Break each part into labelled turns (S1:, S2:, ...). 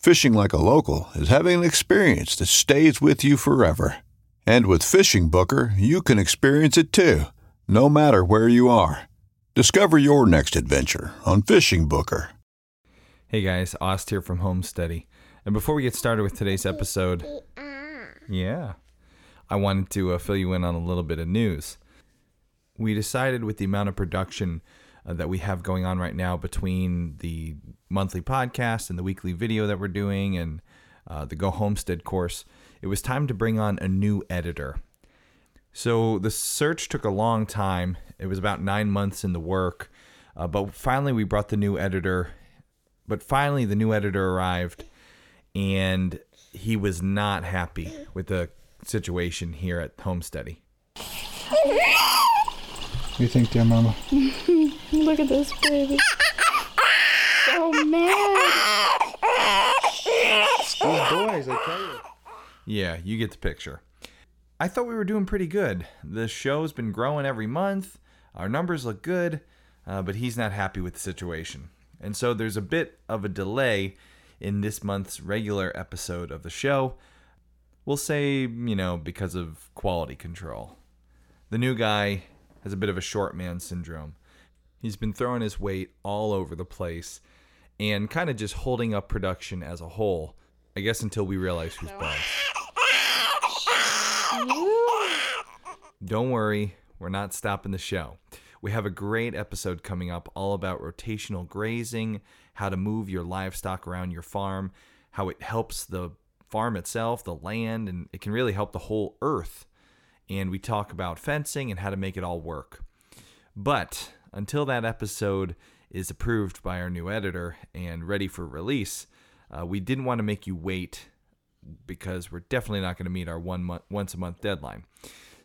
S1: Fishing like a local is having an experience that stays with you forever. And with Fishing Booker, you can experience it too, no matter where you are. Discover your next adventure on Fishing Booker.
S2: Hey guys, Ost here from Homesteady. And before we get started with today's episode, yeah, I wanted to uh, fill you in on a little bit of news. We decided with the amount of production uh, that we have going on right now between the monthly podcast and the weekly video that we're doing and uh, the Go Homestead course, it was time to bring on a new editor. So the search took a long time. It was about nine months in the work, uh, but finally we brought the new editor. But finally, the new editor arrived, and he was not happy with the situation here at Homesteady.
S3: What do you think, dear mama?
S4: Look at this baby. So mad.
S3: boys, I tell you.
S2: Yeah, you get the picture. I thought we were doing pretty good. The show's been growing every month. Our numbers look good, uh, but he's not happy with the situation. And so there's a bit of a delay in this month's regular episode of the show. We'll say, you know, because of quality control. The new guy has a bit of a short man syndrome. He's been throwing his weight all over the place and kind of just holding up production as a whole. I guess until we realize who's boss. Don't worry, we're not stopping the show. We have a great episode coming up all about rotational grazing, how to move your livestock around your farm, how it helps the farm itself, the land, and it can really help the whole earth. And we talk about fencing and how to make it all work. But until that episode is approved by our new editor and ready for release, uh, we didn't want to make you wait because we're definitely not going to meet our one month, once a month deadline.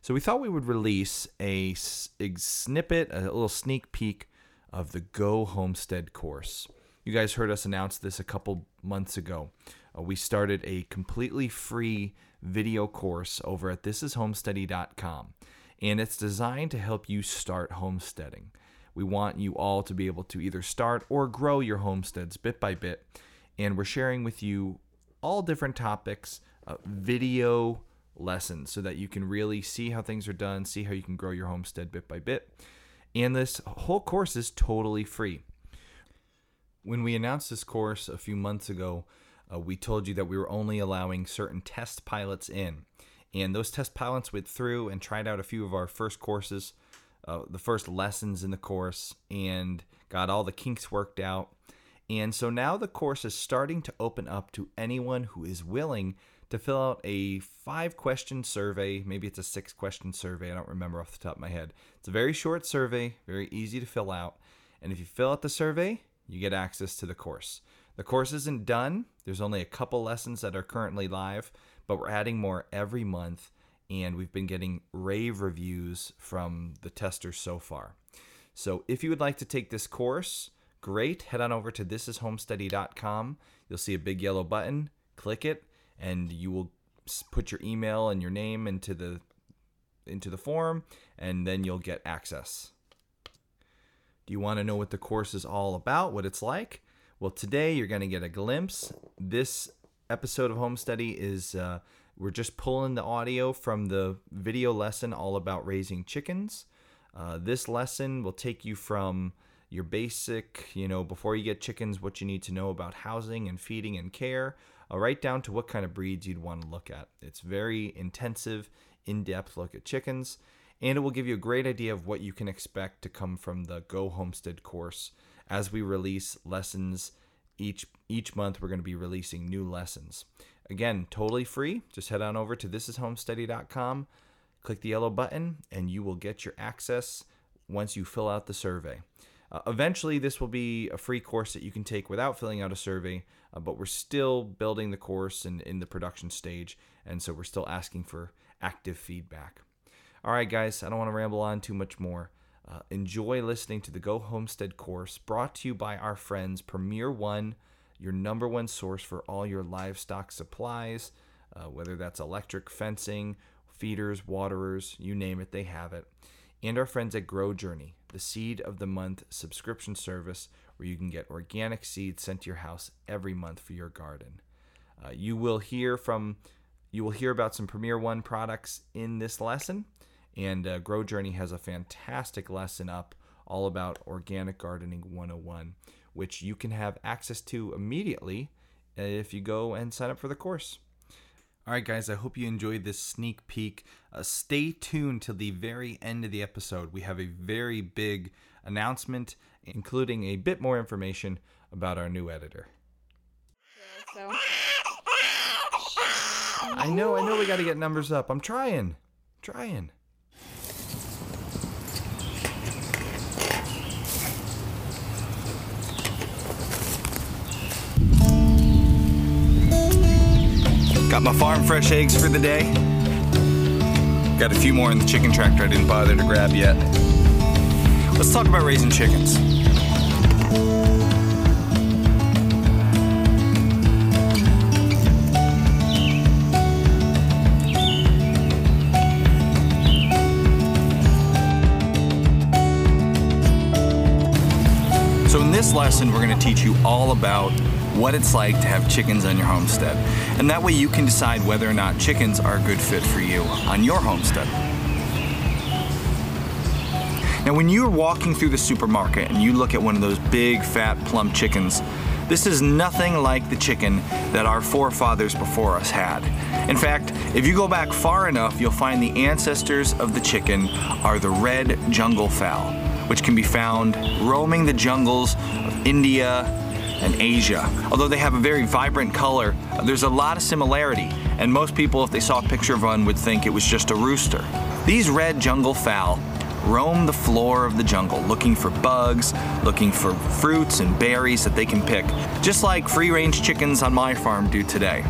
S2: So we thought we would release a snippet, a little sneak peek of the Go Homestead course. You guys heard us announce this a couple months ago. Uh, we started a completely free video course over at thisishomesteady.com, and it's designed to help you start homesteading. We want you all to be able to either start or grow your homesteads bit by bit, and we're sharing with you all different topics, uh, video lessons, so that you can really see how things are done, see how you can grow your homestead bit by bit. And this whole course is totally free. When we announced this course a few months ago, uh, we told you that we were only allowing certain test pilots in. And those test pilots went through and tried out a few of our first courses, uh, the first lessons in the course, and got all the kinks worked out. And so now the course is starting to open up to anyone who is willing to fill out a five question survey. Maybe it's a six question survey. I don't remember off the top of my head. It's a very short survey, very easy to fill out. And if you fill out the survey, you get access to the course. The course isn't done. There's only a couple lessons that are currently live, but we're adding more every month. And we've been getting rave reviews from the testers so far. So if you would like to take this course, great. Head on over to thisishomesteady.com. You'll see a big yellow button. Click it, and you will put your email and your name into the into the form, and then you'll get access. Do you want to know what the course is all about, what it's like? Well, today you're going to get a glimpse. This episode of Homesteady is uh, we're just pulling the audio from the video lesson all about raising chickens. Uh, this lesson will take you from your basic, you know, before you get chickens, what you need to know about housing and feeding and care, uh, right down to what kind of breeds you'd want to look at. It's very intensive, in depth look at chickens, and it will give you a great idea of what you can expect to come from the Go Homestead course as we release lessons each each month we're going to be releasing new lessons. Again totally free. Just head on over to thisishomesteady.com click the yellow button and you will get your access once you fill out the survey. Uh, eventually this will be a free course that you can take without filling out a survey uh, but we're still building the course and in the production stage and so we're still asking for active feedback. All right guys i don't want to ramble on too much more uh, enjoy listening to the Go Homestead course brought to you by our friends Premier One, your number one source for all your livestock supplies, uh, whether that's electric fencing, feeders, waterers, you name it, they have it. And our friends at Grow Journey, the seed of the month subscription service where you can get organic seeds sent to your house every month for your garden. Uh, you will hear from you will hear about some Premier One products in this lesson. And uh, Grow Journey has a fantastic lesson up all about Organic Gardening 101, which you can have access to immediately if you go and sign up for the course. All right, guys, I hope you enjoyed this sneak peek. Uh, stay tuned till the very end of the episode. We have a very big announcement, including a bit more information about our new editor.
S4: So,
S2: I know, I know we got to get numbers up. I'm trying. Trying. Got my farm fresh eggs for the day. Got a few more in the chicken tractor I didn't bother to grab yet. Let's talk about raising chickens. So, in this lesson, we're going to teach you all about what it's like to have chickens on your homestead. And that way, you can decide whether or not chickens are a good fit for you on your homestead. Now, when you're walking through the supermarket and you look at one of those big, fat, plump chickens, this is nothing like the chicken that our forefathers before us had. In fact, if you go back far enough, you'll find the ancestors of the chicken are the red jungle fowl, which can be found roaming the jungles of India and Asia. Although they have a very vibrant color, there's a lot of similarity, and most people, if they saw a picture of one, would think it was just a rooster. These red jungle fowl roam the floor of the jungle looking for bugs, looking for fruits and berries that they can pick, just like free range chickens on my farm do today.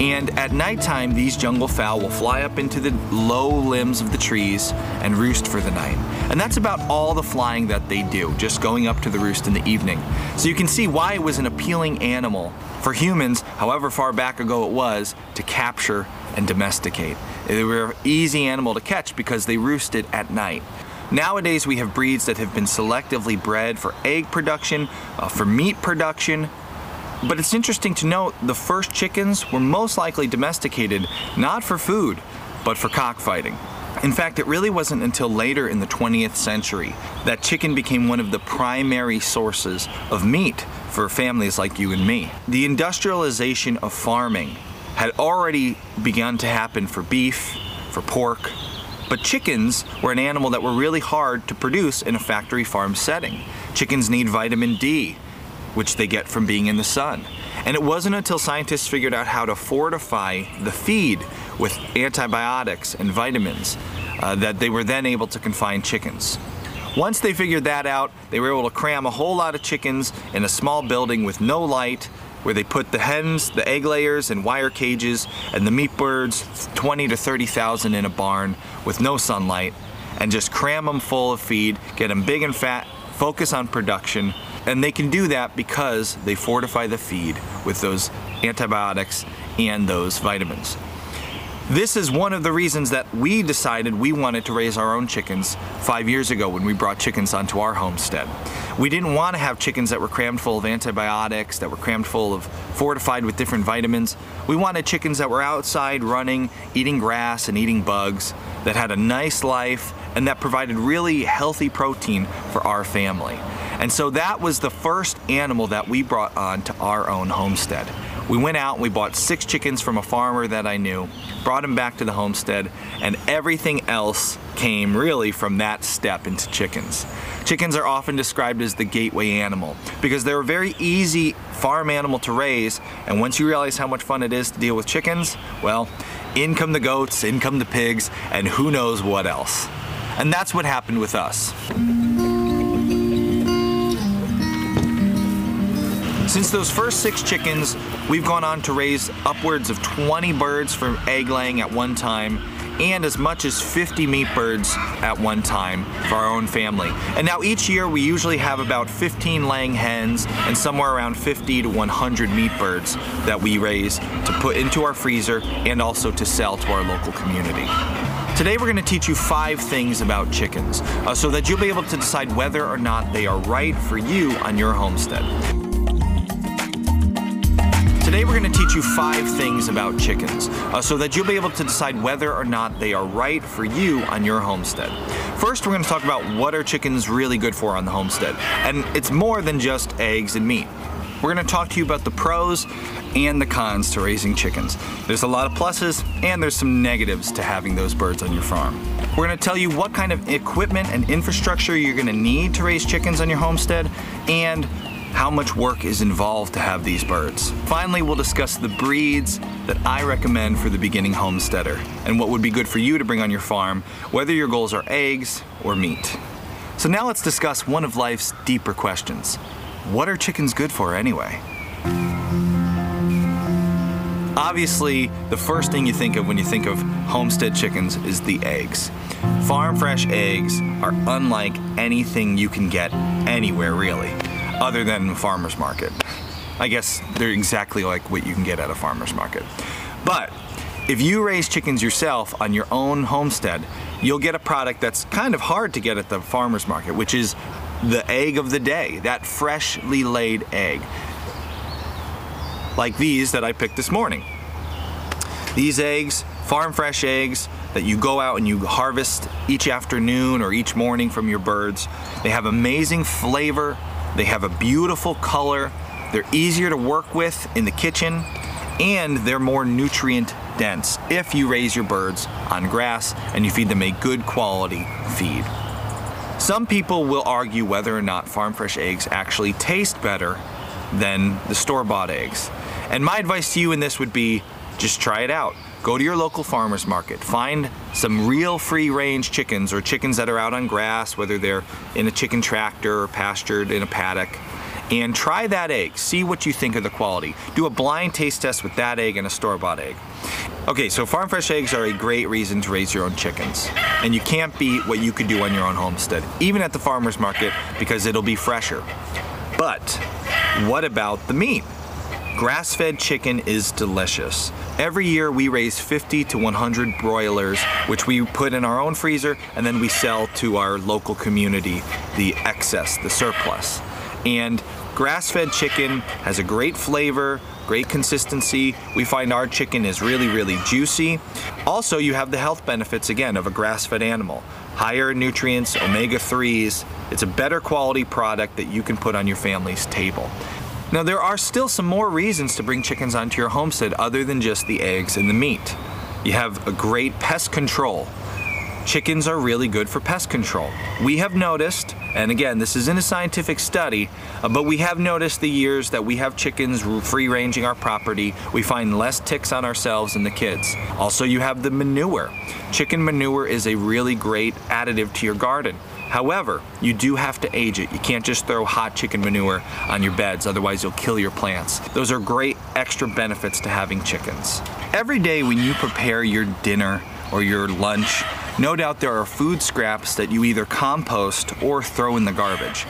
S2: And at nighttime, these jungle fowl will fly up into the low limbs of the trees and roost for the night. And that's about all the flying that they do, just going up to the roost in the evening. So you can see why it was an appealing animal for humans, however far back ago it was, to capture and domesticate. They were an easy animal to catch because they roosted at night. Nowadays, we have breeds that have been selectively bred for egg production, uh, for meat production. But it's interesting to note the first chickens were most likely domesticated not for food, but for cockfighting. In fact, it really wasn't until later in the 20th century that chicken became one of the primary sources of meat for families like you and me. The industrialization of farming had already begun to happen for beef, for pork, but chickens were an animal that were really hard to produce in a factory farm setting. Chickens need vitamin D, which they get from being in the sun. And it wasn't until scientists figured out how to fortify the feed with antibiotics and vitamins uh, that they were then able to confine chickens. Once they figured that out, they were able to cram a whole lot of chickens in a small building with no light, where they put the hens, the egg layers in wire cages, and the meat birds, 20 to 30,000 in a barn with no sunlight, and just cram them full of feed, get them big and fat, focus on production, and they can do that because they fortify the feed with those antibiotics and those vitamins. This is one of the reasons that we decided we wanted to raise our own chickens five years ago when we brought chickens onto our homestead. We didn't want to have chickens that were crammed full of antibiotics, that were crammed full of fortified with different vitamins. We wanted chickens that were outside running, eating grass and eating bugs, that had a nice life, and that provided really healthy protein for our family. And so that was the first animal that we brought on to our own homestead. We went out and we bought six chickens from a farmer that I knew, brought them back to the homestead, and everything else came really from that step into chickens. Chickens are often described as the gateway animal because they're a very easy farm animal to raise, and once you realize how much fun it is to deal with chickens, well, in come the goats, in come the pigs, and who knows what else. And that's what happened with us. Since those first six chickens, we've gone on to raise upwards of 20 birds for egg laying at one time and as much as 50 meat birds at one time for our own family. And now each year we usually have about 15 laying hens and somewhere around 50 to 100 meat birds that we raise to put into our freezer and also to sell to our local community. Today we're going to teach you five things about chickens uh, so that you'll be able to decide whether or not they are right for you on your homestead. Today we're going to teach you five things about chickens uh, so that you'll be able to decide whether or not they are right for you on your homestead. First, we're going to talk about what are chickens really good for on the homestead. And it's more than just eggs and meat. We're going to talk to you about the pros and the cons to raising chickens. There's a lot of pluses and there's some negatives to having those birds on your farm. We're going to tell you what kind of equipment and infrastructure you're going to need to raise chickens on your homestead and how much work is involved to have these birds. Finally, we'll discuss the breeds that I recommend for the beginning homesteader and what would be good for you to bring on your farm, whether your goals are eggs or meat. So now let's discuss one of life's deeper questions. What are chickens good for anyway? Obviously, the first thing you think of when you think of homestead chickens is the eggs. Farm fresh eggs are unlike anything you can get anywhere really other than farmer's market. I guess they're exactly like what you can get at a farmer's market. But if you raise chickens yourself on your own homestead, you'll get a product that's kind of hard to get at the farmer's market, which is the egg of the day, that freshly laid egg. Like these that I picked this morning. These eggs, farm fresh eggs, that you go out and you harvest each afternoon or each morning from your birds. They have amazing flavor, they have a beautiful color, they're easier to work with in the kitchen, and they're more nutrient dense if you raise your birds on grass and you feed them a good quality feed. Some people will argue whether or not farm fresh eggs actually taste better than the store bought eggs. And my advice to you in this would be just try it out. Go to your local farmer's market. Find some real free range chickens or chickens that are out on grass, whether they're in a chicken tractor or pastured in a paddock, and try that egg. See what you think of the quality. Do a blind taste test with that egg and a store bought egg. Okay, so farm fresh eggs are a great reason to raise your own chickens. And you can't beat what you could do on your own homestead, even at the farmer's market, because it'll be fresher. But what about the meat? Grass fed chicken is delicious. Every year we raise 50 to 100 broilers, which we put in our own freezer and then we sell to our local community the excess, the surplus. And grass fed chicken has a great flavor, great consistency. We find our chicken is really, really juicy. Also, you have the health benefits again of a grass fed animal higher nutrients, omega 3s. It's a better quality product that you can put on your family's table. Now, there are still some more reasons to bring chickens onto your homestead other than just the eggs and the meat. You have a great pest control. Chickens are really good for pest control. We have noticed, and again, this isn't a scientific study, uh, but we have noticed the years that we have chickens free ranging our property, we find less ticks on ourselves and the kids. Also, you have the manure. Chicken manure is a really great additive to your garden. However, you do have to age it. You can't just throw hot chicken manure on your beds, otherwise, you'll kill your plants. Those are great extra benefits to having chickens. Every day when you prepare your dinner or your lunch, no doubt there are food scraps that you either compost or throw in the garbage.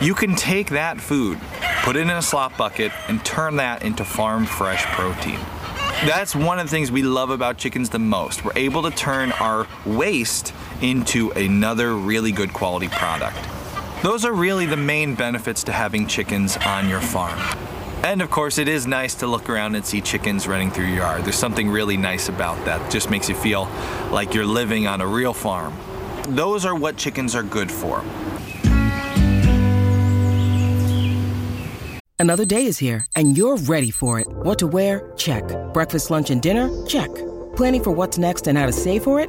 S2: You can take that food, put it in a slop bucket, and turn that into farm fresh protein. That's one of the things we love about chickens the most. We're able to turn our waste into another really good quality product. Those are really the main benefits to having chickens on your farm. And of course, it is nice to look around and see chickens running through your yard. There's something really nice about that. Just makes you feel like you're living on a real farm. Those are what chickens are good for.
S5: Another day is here, and you're ready for it. What to wear? Check. Breakfast, lunch, and dinner? Check. Planning for what's next and how to save for it?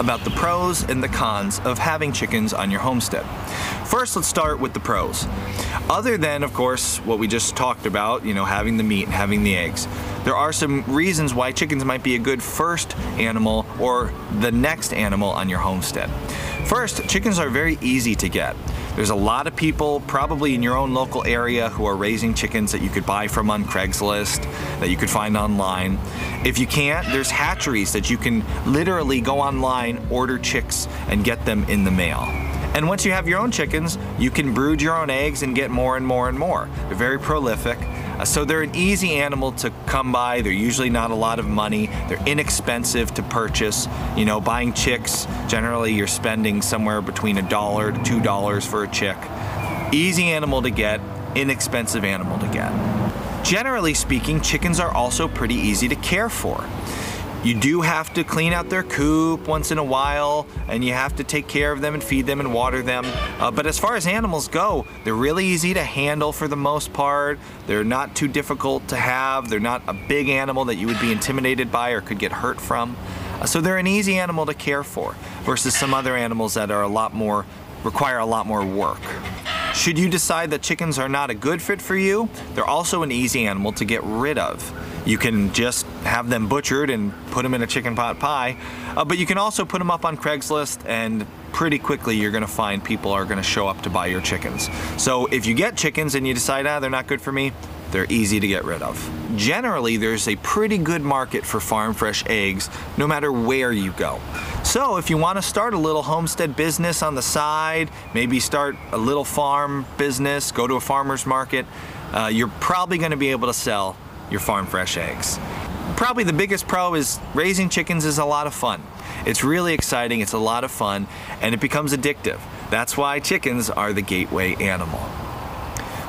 S2: about the pros and the cons of having chickens on your homestead. First, let's start with the pros. Other than, of course, what we just talked about, you know, having the meat and having the eggs, there are some reasons why chickens might be a good first animal or the next animal on your homestead. First, chickens are very easy to get. There's a lot of people, probably in your own local area, who are raising chickens that you could buy from on Craigslist, that you could find online. If you can't, there's hatcheries that you can literally go online, order chicks, and get them in the mail. And once you have your own chickens, you can brood your own eggs and get more and more and more. They're very prolific. Uh, so they're an easy animal to come by. They're usually not a lot of money. They're inexpensive to purchase. You know, buying chicks, generally you're spending somewhere between a dollar to two dollars for a chick. Easy animal to get, inexpensive animal to get. Generally speaking, chickens are also pretty easy to care for. You do have to clean out their coop once in a while, and you have to take care of them and feed them and water them. Uh, but as far as animals go, they're really easy to handle for the most part. They're not too difficult to have. They're not a big animal that you would be intimidated by or could get hurt from. Uh, so they're an easy animal to care for versus some other animals that are a lot more require a lot more work. Should you decide that chickens are not a good fit for you, they're also an easy animal to get rid of. You can just have them butchered and put them in a chicken pot pie, uh, but you can also put them up on Craigslist and pretty quickly you're to find people are to show up to buy your chickens. So if you get chickens and you decide, ah, they're not good for me, they're easy to get rid of. Generally, there's a pretty good market for farm fresh eggs no matter where you go. So, if you want to start a little homestead business on the side, maybe start a little farm business, go to a farmer's market, uh, you're probably going to be able to sell your farm fresh eggs. Probably the biggest pro is raising chickens is a lot of fun. It's really exciting, it's a lot of fun, and it becomes addictive. That's why chickens are the gateway animal.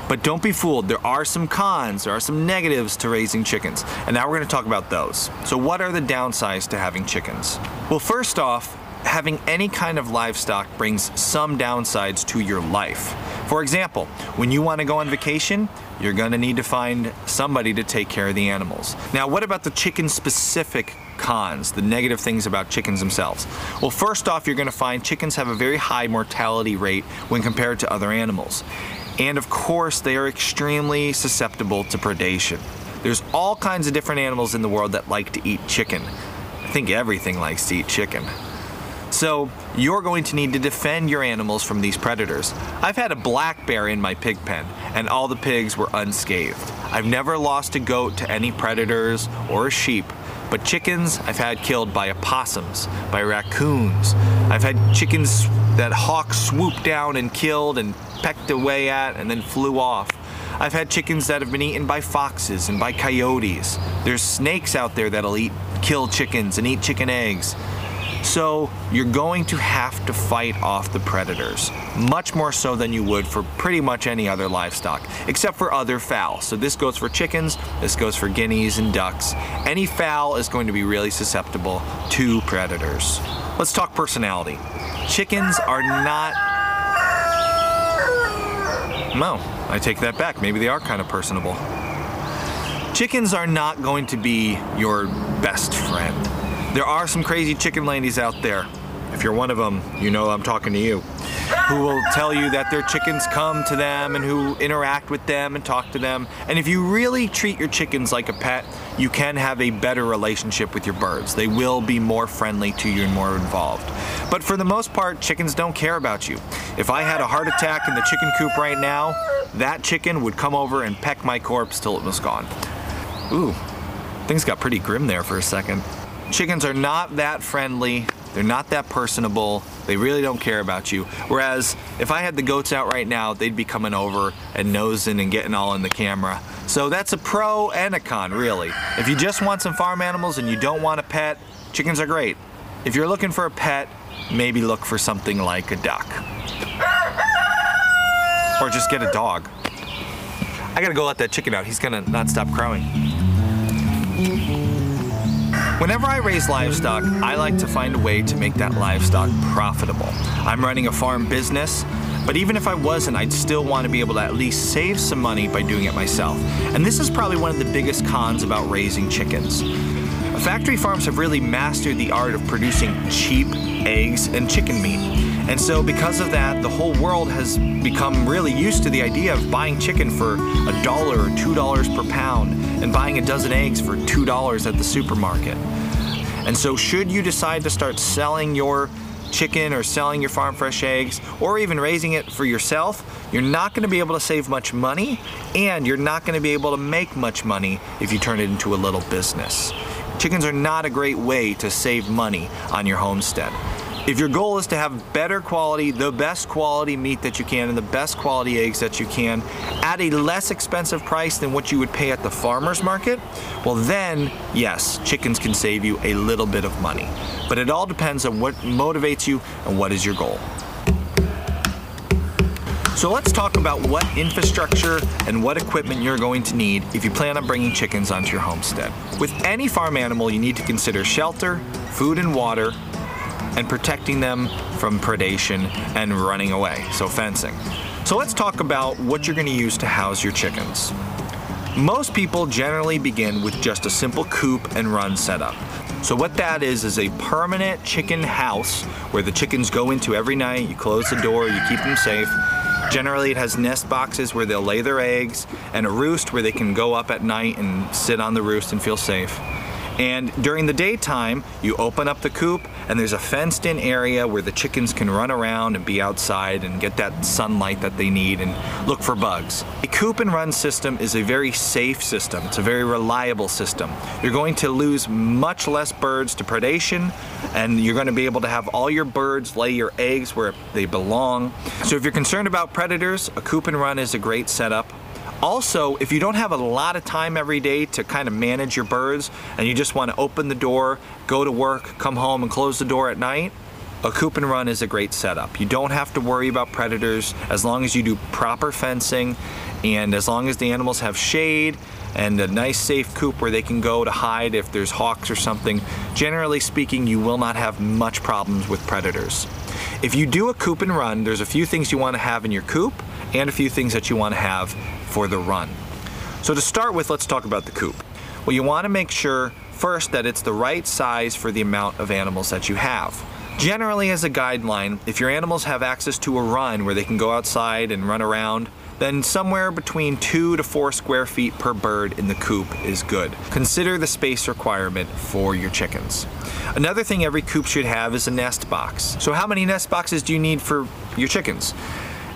S2: But don't be fooled, there are some cons, there are some negatives to raising chickens, and now we're going to talk about those. So, what are the downsides to having chickens? Well, first off, having any kind of livestock brings some downsides to your life. For example, when you want to go on vacation, you're going to need to find somebody to take care of the animals. Now, what about the chicken specific cons, the negative things about chickens themselves? Well, first off, you're going to find chickens have a very high mortality rate when compared to other animals. And of course, they are extremely susceptible to predation. There's all kinds of different animals in the world that like to eat chicken. I think everything likes to eat chicken. So, you're going to need to defend your animals from these predators. I've had a black bear in my pig pen, and all the pigs were unscathed. I've never lost a goat to any predators or a sheep, but chickens I've had killed by opossums, by raccoons. I've had chickens that hawks swooped down and killed and pecked away at and then flew off. I've had chickens that have been eaten by foxes and by coyotes. There's snakes out there that'll eat kill chickens and eat chicken eggs. So you're going to have to fight off the predators, much more so than you would for pretty much any other livestock, except for other fowl. So this goes for chickens, this goes for guineas and ducks. Any fowl is going to be really susceptible to predators. Let's talk personality. Chickens are not. No, I take that back. Maybe they are kind of personable. Chickens are not going to be your best friend. There are some crazy chicken ladies out there. If you're one of them, you know I'm talking to you. who will tell you that their chickens come to them and who interact with them and talk to them. And if you really treat your chickens like a pet, you can have a better relationship with your birds. They will be more friendly to you and more involved. But for the most part, chickens don't care about you. If I had a heart attack in the chicken coop right now, that chicken would come over and peck my corpse till it was gone. Ooh, things got pretty grim there for a second. Chickens are not that friendly. They're not that personable. They really don't care about you. Whereas if I had the goats out right now, they'd be coming over and nosing and getting all in the camera. So that's a pro and a con, really. If you just want some farm animals and you don't want a pet, chickens are great. If you're looking for a pet, maybe look for something like a duck. Or just get a dog. I gotta go let that chicken out. He's gonna not stop crowing. Whenever I raise livestock, I like to find a way to make that livestock profitable. I'm running a farm business, but even if I wasn't, I'd still want to be able to at least save some money by doing it myself. And this is probably one of the biggest cons about raising chickens. Factory farms have really mastered the art of producing cheap eggs and chicken meat. And so, because of that, the whole world has become really used to the idea of buying chicken for a dollar or two dollars per pound and buying a dozen eggs for two dollars at the supermarket. And so, should you decide to start selling your chicken or selling your farm fresh eggs or even raising it for yourself, you're not going to be able to save much money and you're not going to be able to make much money if you turn it into a little business. Chickens are not a great way to save money on your homestead. If your goal is to have better quality, the best quality meat that you can, and the best quality eggs that you can at a less expensive price than what you would pay at the farmer's market, well, then, yes, chickens can save you a little bit of money. But it all depends on what motivates you and what is your goal. So let's talk about what infrastructure and what equipment you're going to need if you plan on bringing chickens onto your homestead. With any farm animal, you need to consider shelter, food and water, and protecting them from predation and running away, so fencing. So let's talk about what you're going to use to house your chickens. Most people generally begin with just a simple coop and run setup. So what that is is a permanent chicken house where the chickens go into every night, you close the door, you keep them safe. Generally, it has nest boxes where they'll lay their eggs and a roost where they can go up at night and sit on the roost and feel safe. And during the daytime, you open up the coop and there's a fenced in area where the chickens can run around and be outside and get that sunlight that they need and look for bugs. A coop and run system is a very safe system. It's a very reliable system. You're going to lose much less birds to predation and you're going to be able to have all your birds lay your eggs where they belong. So if you're concerned about predators, a coop and run is a great setup. Also, if you don't have a lot of time every day to kind of manage your birds and you just want to open the door, go to work, come home and close the door at night, a coop and run is a great setup. You don't have to worry about predators as long as you do proper fencing and as long as the animals have shade and a nice safe coop where they can go to hide if there's hawks or something. Generally speaking, you will not have much problems with predators. If you do a coop and run, there's a few things you want to have in your coop and a few things that you want to have for the run. So to start with, let's talk about the coop. Well, you want to make sure first that it's the right size for the amount of animals that you have. Generally, as a guideline, if your animals have access to a run where they can go outside and run around, then somewhere between two to four square feet per bird in the coop is good. Consider the space requirement for your chickens. Another thing every coop should have is a nest box. So how many nest boxes do you need for your chickens?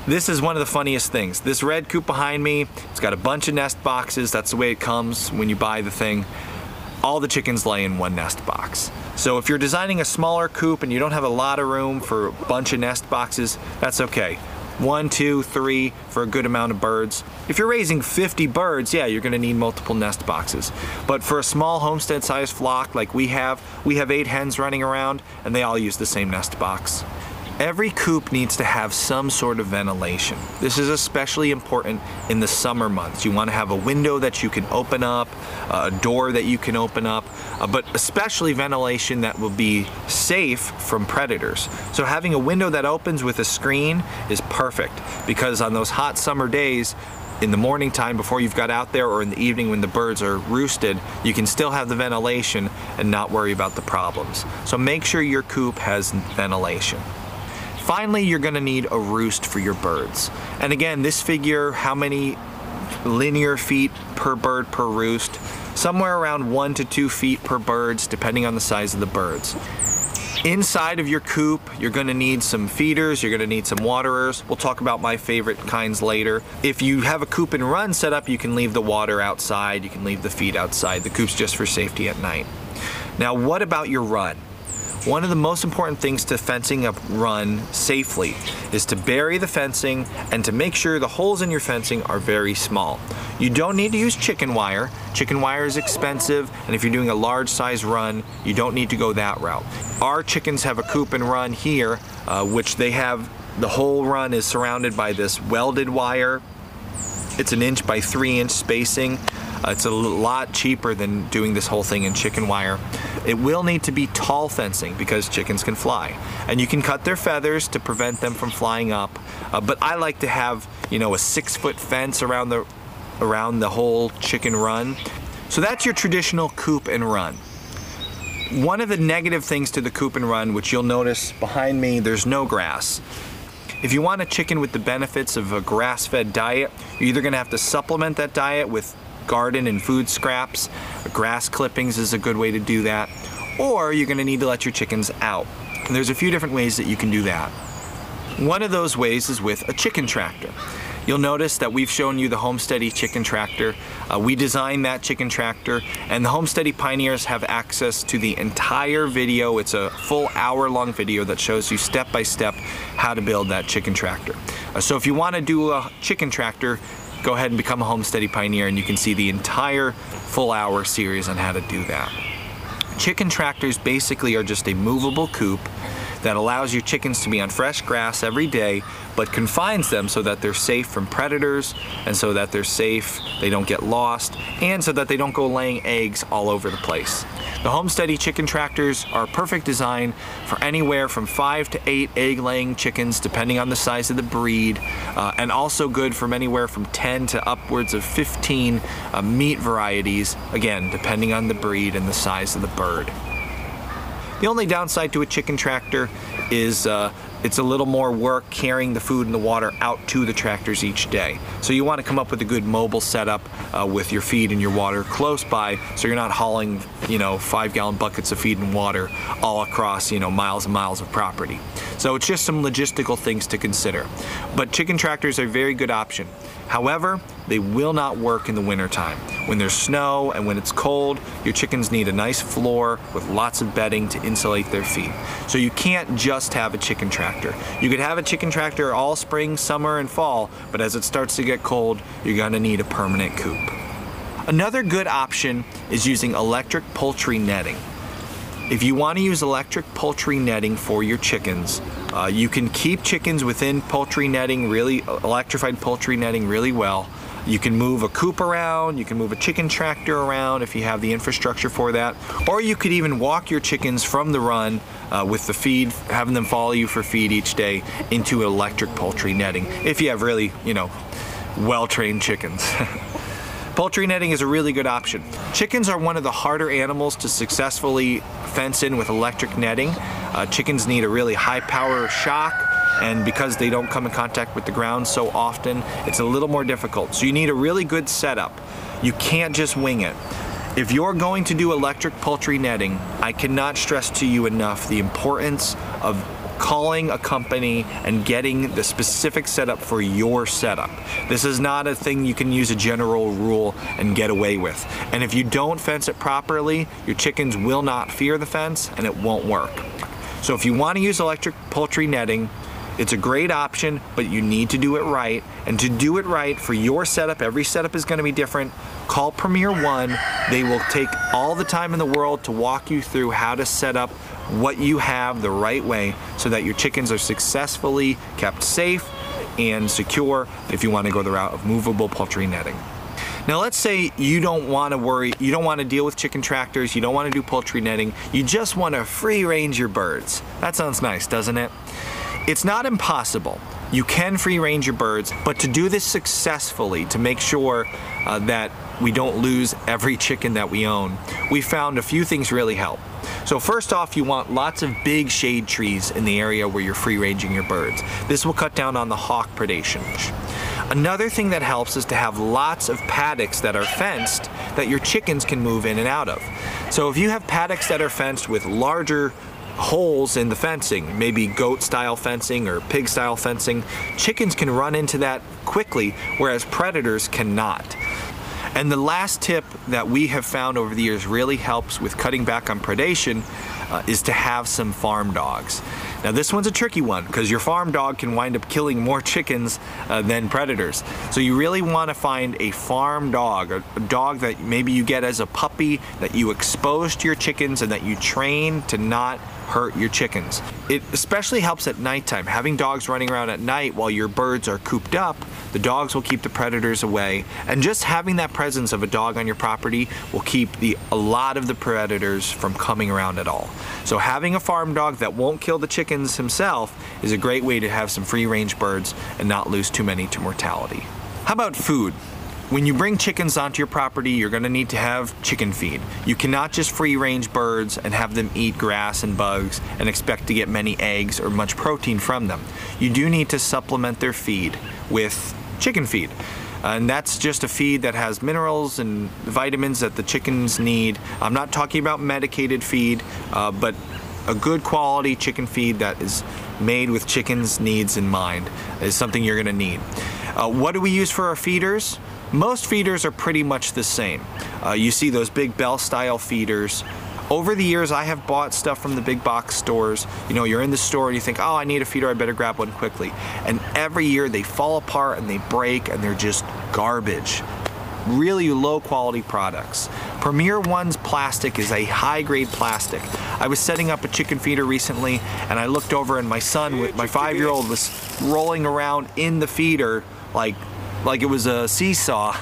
S2: This is one of the funniest things. This red coop behind me, it's got a bunch of nest boxes. That's the way it comes when you buy the thing. All the chickens lay in one nest box. So if you're designing a smaller coop and you don't have a lot of room for a bunch of nest boxes, that's okay. One, two, three for a good amount of birds. If you're raising 50 birds, yeah, you're gonna need multiple nest boxes. But for a small homestead sized flock like we have, we have eight hens running around and they all use the same nest box. Every coop needs to have some sort of ventilation. This is especially important in the summer months. You want to have a window that you can open up, a door that you can open up, uh, but especially ventilation that will be safe from predators. So having a window that opens with a screen is perfect because on those hot summer days, in the morning time before you've got out there or in the evening when the birds are roosted, you can still have the ventilation and not worry about the problems. So make sure your coop has ventilation. Finally, you're to need a roost for your birds. And again, this figure, how many linear feet per bird per roost? Somewhere around one to two feet per birds, depending on the size of the birds. Inside of your coop, you're gonna need some feeders, you're gonna need some waterers. We'll talk about my favorite kinds later. If you have a coop and run set up, you can leave the water outside, you can leave the feed outside. The coop's just for safety at night. Now, what about your run? One of the most important things to fencing a run safely is to bury the fencing and to make sure the holes in your fencing are very small. You don't need to use chicken wire. Chicken wire is expensive, and if you're doing a large size run, you don't need to go that route. Our chickens have a coop and run here, uh, which they have the whole run is surrounded by this welded wire. It's an inch by three inch spacing. Uh, it's a lot cheaper than doing this whole thing in chicken wire. It will need to be tall fencing because chickens can fly. And you can cut their feathers to prevent them from flying up. Uh, but I like to have, you know, a six foot fence around the, around the whole chicken run. So that's your traditional coop and run. One of the negative things to the coop and run, which you'll notice behind me, there's no grass. If you want a chicken with the benefits of a grass fed diet, you're either going to have to supplement that diet with garden and food scraps. Grass clippings is a good way to do that. Or you're going to need to let your chickens out. And there's a few different ways that you can do that. One of those ways is with a chicken tractor. You'll notice that we've shown you the Homesteady chicken tractor. Uh, we designed that chicken tractor, and the Homesteady Pioneers have access to the entire video. It's a full hour long video that shows you step by step how to build that chicken tractor. Uh, so if you want to do a chicken tractor, go ahead and become a Homesteady Pioneer, and you can see the entire full hour series on how to do that. Chicken tractors basically are just a movable coop that allows your chickens to be on fresh grass every day, but confines them so that they're safe from predators and so that they're safe, they don't get lost, and so that they don't go laying eggs all over the place. The Homesteady chicken tractors are a perfect design for anywhere from five to eight egg laying chickens, depending on the size of the breed, uh, and also good from anywhere from 10 to upwards of 15 uh, meat varieties, again, depending on the breed and the size of the bird. The only downside to a chicken tractor is uh, it's a little more work carrying the food and the water out to the tractors each day. So you want to come up with a good mobile setup uh, with your feed and your water close by so you're not hauling, you know, five gallon buckets of feed and water all across, you know, miles and miles of property. So it's just some logistical things to consider. But chicken tractors are a very good option. However, they will not work in the wintertime. When there's snow and when it's cold, your chickens need a nice floor with lots of bedding to insulate their feet. So you can't just have a chicken tractor. You could have a chicken tractor all spring, summer, and fall, but as it starts to get cold, you're gonna need a permanent coop. Another good option is using electric poultry netting. If you want to use electric poultry netting for your chickens, uh, you can keep chickens within poultry netting, really electrified poultry netting, really well. You can move a coop around, you can move a chicken tractor around if you have the infrastructure for that, or you could even walk your chickens from the run uh, with the feed, having them follow you for feed each day into electric poultry netting if you have really, you know, well trained chickens. Poultry netting is a really good option. Chickens are one of the harder animals to successfully fence in with electric netting. Uh, chickens need a really high power shock and because they don't come in contact with the ground so often, it's a little more difficult. So you need a really good setup. You can't just wing it. If you're going to do electric poultry netting, I cannot stress to you enough the importance of calling a company and getting the specific setup for your setup. This is not a thing you can use a general rule and get away with. And if you don't fence it properly, your chickens will not fear the fence and it won't work. So if you want to use electric poultry netting, it's a great option, but you need to do it right. And to do it right for your setup, every setup is going to be different. Call Premier One. They will take all the time in the world to walk you through how to set up what you have the right way so that your chickens are successfully kept safe and secure if you want to go the route of movable poultry netting. Now, let's say you don't want to worry, you don't want to deal with chicken tractors, you don't want to do poultry netting, you just want to free range your birds. That sounds nice, doesn't it? It's not impossible. You can free range your birds, but to do this successfully, to make sure uh, that we don't lose every chicken that we own, we found a few things really help. So first off, you want lots of big shade trees in the area where you're free ranging your birds. This will cut down on the hawk predation. Another thing that helps is to have lots of paddocks that are fenced that your chickens can move in and out of. So if you have paddocks that are fenced with larger holes in the fencing, maybe goat style fencing or pig style fencing, chickens can run into that quickly, whereas predators cannot. And the last tip that we have found over the years really helps with cutting back on predation uh, is to have some farm dogs. Now, this one's a tricky one because your farm dog can wind up killing more chickens uh, than predators. So, you really want to find a farm dog, a, a dog that maybe you get as a puppy that you expose to your chickens and that you train to not hurt your chickens. It especially helps at nighttime. Having dogs running around at night while your birds are cooped up, the dogs will keep the predators away. And just having that presence of a dog on your property will keep the a lot of the predators from coming around at all. So having a farm dog that won't kill the chickens himself is a great way to have some free range birds and not lose too many to mortality. How about food? When you bring chickens onto your property, you're going to need to have chicken feed. You cannot just free range birds and have them eat grass and bugs and expect to get many eggs or much protein from them. You do need to supplement their feed with chicken feed. and that's just a feed that has minerals and vitamins that the chickens need. I'm not talking about medicated feed, uh, but a good quality chicken feed that is made with chickens' needs in mind is something you're going to need. Uh, what do we use for our feeders? Most feeders are pretty much the same. Uh, you see those big bell style feeders. Over the years, I have bought stuff from the big box stores. You know, you're in the store and you think, oh, I need a feeder, I better grab one quickly. And every year they fall apart and they break and they're just garbage. Really low quality products. Premier One's plastic is a high grade plastic. I was setting up a chicken feeder recently and I looked over and my son, my five year old, was rolling around in the feeder like like it was a seesaw.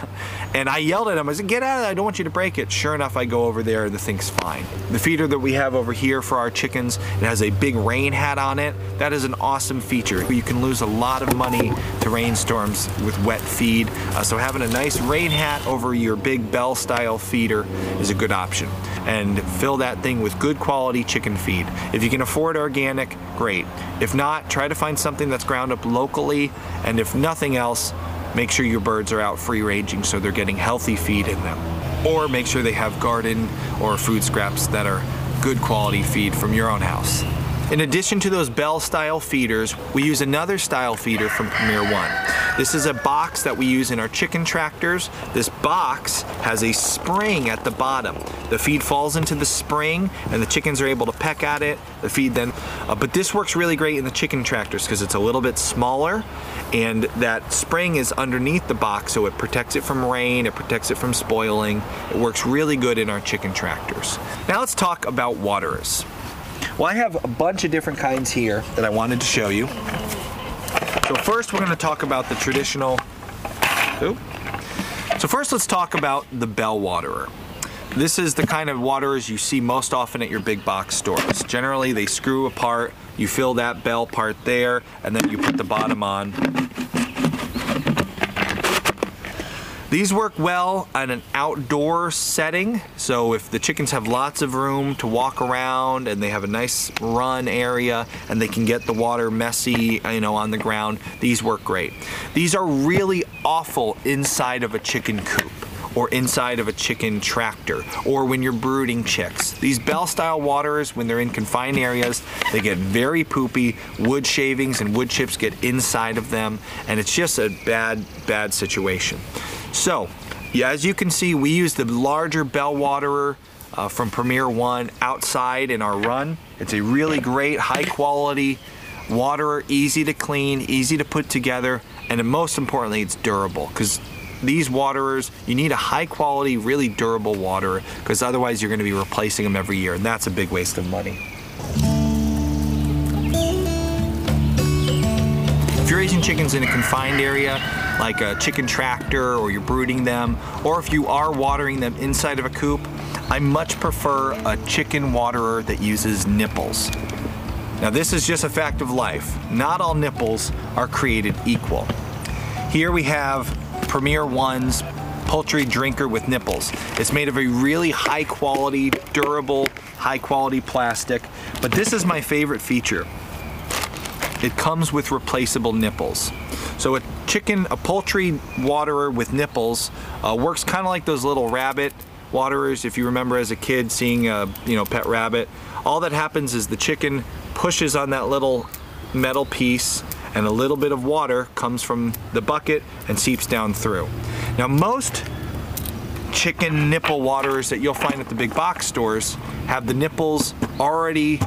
S2: And I yelled at him, I said, get out of there, I don't want you to break it. Sure enough, I go over there, and the thing's fine. The feeder that we have over here for our chickens, it has a big rain hat on it. That is an awesome feature. You can lose a lot of money to rainstorms with wet feed. Uh, so having a nice rain hat over your big bell style feeder is a good option. And fill that thing with good quality chicken feed. If you can afford organic, great. If not, try to find something that's ground up locally. And if nothing else, make sure your birds are out free ranging so they're getting healthy feed in them. Or make sure they have garden or food scraps that are good quality feed from your own house. In addition to those bell style feeders, we use another style feeder from Premier One. This is a box that we use in our chicken tractors. This box has a spring at the bottom. The feed falls into the spring and the chickens are able to peck at it. The feed then, uh, but this works really great in the chicken tractors because it's a little bit smaller and that spring is underneath the box so it protects it from rain, it protects it from spoiling. It works really good in our chicken tractors. Now let's talk about waterers. Well, I have a bunch of different kinds here that I wanted to show you. So first we're going to talk about the traditional. So first let's talk about the bell waterer. This is the kind of waterers you see most often at your big box stores. Generally they screw apart, you fill that bell part there, and then you put the bottom on These work well in an outdoor setting. So if the chickens have lots of room to walk around and they have a nice run area and they can get the water messy, you know, on the ground, these work great. These are really awful inside of a chicken coop or inside of a chicken tractor or when you're brooding chicks. These bell style waterers, when they're in confined areas, they get very poopy. Wood shavings and wood chips get inside of them, and it's just a bad, bad situation. So, yeah, as you can see, we use the larger bell waterer uh, from Premier One outside in our run. It's a really great, high quality waterer, easy to clean, easy to put together, and most importantly, it's durable because these waterers, you need a high quality, really durable waterer because otherwise you're going to be replacing them every year, and that's a big waste of money. If you're raising chickens in a confined area, like a chicken tractor, or you're brooding them, or if you are watering them inside of a coop, I much prefer a chicken waterer that uses nipples. Now, this is just a fact of life. Not all nipples are created equal. Here we have Premier One's poultry drinker with nipples. It's made of a really high quality, durable, high quality plastic. But this is my favorite feature. It comes with replaceable nipples. So a chicken, a poultry waterer with nipples uh, works kind of like those little rabbit waterers. If you remember as a kid seeing a you know pet rabbit, all that happens is the chicken pushes on that little metal piece and a little bit of water comes from the bucket and seeps down through. Now most chicken nipple waterers that you'll find at the big box stores have the nipples already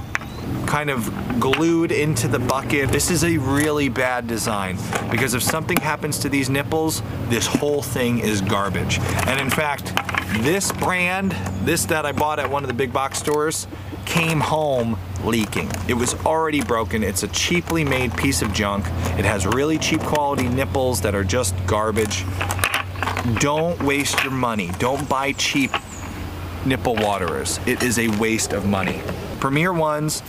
S2: kind of glued into the bucket. This is a really bad design because if something happens to these nipples, this whole thing is garbage. And in fact, this brand, this that I bought at one of the big box stores, came home leaking. It was already broken. It's a cheaply made piece of junk. It has really cheap quality nipples that are just garbage. Don't waste your money. Don't buy cheap nipple waterers. It is a waste of money. Premier ones,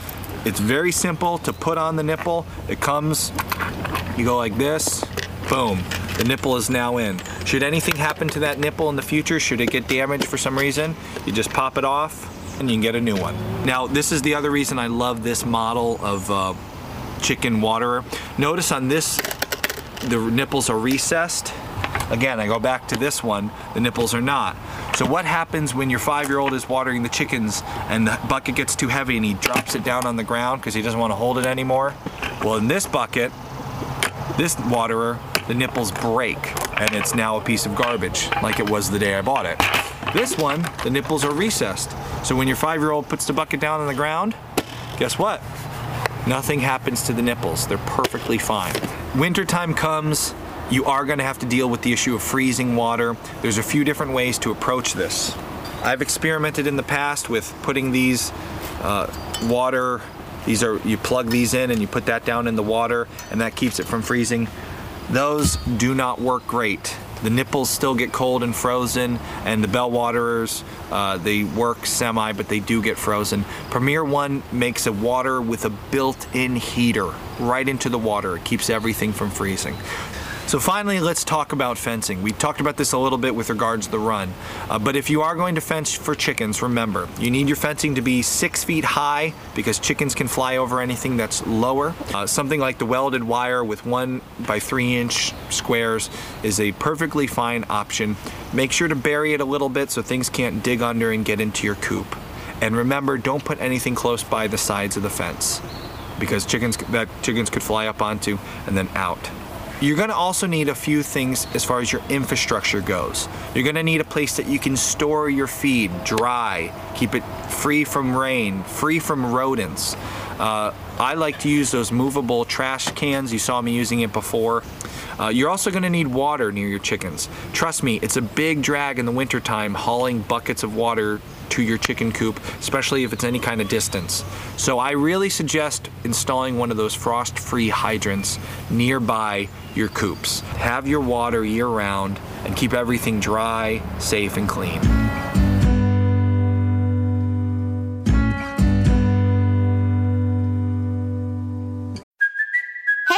S2: it's very simple to put on the nipple. It comes, you go like this, boom. The nipple is now in. Should anything happen to that nipple in the future, should it get damaged for some reason, you just pop it off and you can get a new one. Now, this is the other reason I love this model of uh, chicken waterer. Notice on this, the nipples are recessed. Again, I go back to this one, the nipples are not. So what happens when your five-year-old is watering the chickens and the bucket gets too heavy and he drops it down on the ground because he doesn't want to hold it anymore? Well, in this bucket, this waterer, the nipples break and it's now a piece of garbage like it was the day I bought it. This one, the nipples are recessed. So when your five-year-old puts the bucket down on the ground, guess what? Nothing happens to the nipples. They're perfectly fine. Wintertime comes, you are gonna have to deal with the issue of freezing water. There's a few different ways to approach this. I've experimented in the past with putting these uh, water, these are, you plug these in and you put that down in the water and that keeps it from freezing. Those do not work great. The nipples still get cold and frozen, and the bell waterers, uh, they work semi, but they do get frozen. Premier One makes a water with a built-in heater right into the water. It keeps everything from freezing. So finally, let's talk about fencing. We talked about this a little bit with regards to the run, uh, but if you are going to fence for chickens, remember, you need your fencing to be six feet high because chickens can fly over anything that's lower. Uh, something like the welded wire with one by three inch squares is a perfectly fine option. Make sure to bury it a little bit so things can't dig under and get into your coop. And remember, don't put anything close by the sides of the fence because chickens that chickens could fly up onto and then out. You're gonna also need a few things as far as your infrastructure goes. You're gonna need a place that you can store your feed dry, keep it free from rain, free from rodents. Uh, I like to use those movable trash cans. You saw me using it before. Uh, you're also gonna need water near your chickens. Trust me, it's a big drag in the wintertime hauling buckets of water to your chicken coop, especially if it's any kind of distance. So I really suggest installing one of those frost-free hydrants nearby your coops. Have your water year-round and keep everything dry, safe, and clean.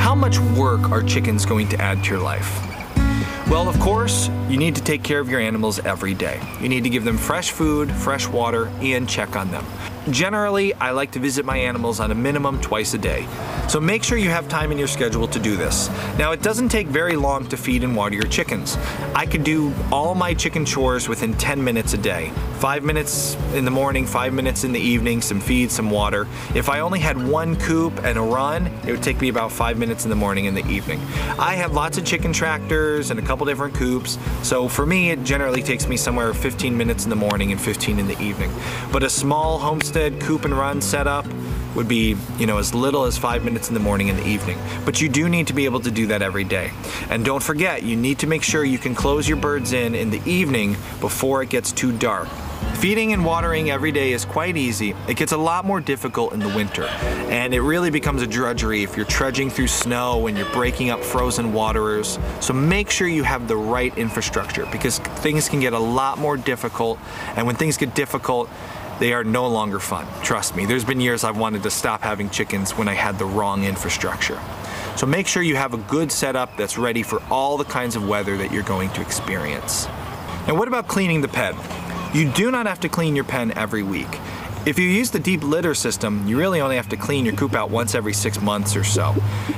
S2: How much work are chickens going to add to your life? Well, of course, you need to take care of your animals every day. You need to give them fresh food, fresh water, and check on them. Generally, I like to visit my animals on a minimum twice a day. So make sure you have time in your schedule to do this. Now, it doesn't take very long to feed and water your chickens. I could do all my chicken chores within 10 minutes a day. Five minutes in the morning, five minutes in the evening, some feed, some water. If I only had one coop and a run, it would take me about five minutes in the morning and the evening. I have lots of chicken tractors and a couple different coops, so for me, it generally takes me somewhere 15 minutes in the morning and 15 in the evening. But a small homestead coop and run setup, would be, you know, as little as five minutes in the morning and the evening. But you do need to be able to do that every day. And don't forget, you need to make sure you can close your birds in in the evening before it gets too dark. Feeding and watering every day is quite easy. It gets a lot more difficult in the winter, and it really becomes a drudgery if you're trudging through snow and you're breaking up frozen waterers. So make sure you have the right infrastructure because things can get a lot more difficult, and when things get difficult, they are no longer fun. Trust me, there's been years I've wanted to stop having chickens when I had the wrong infrastructure. So make sure you have a good setup that's ready for all the kinds of weather that you're going to experience. Now, what about cleaning the pen? You do not have to clean your pen every week. If you use the deep litter system, you really only have to clean your coop out once every six months or so.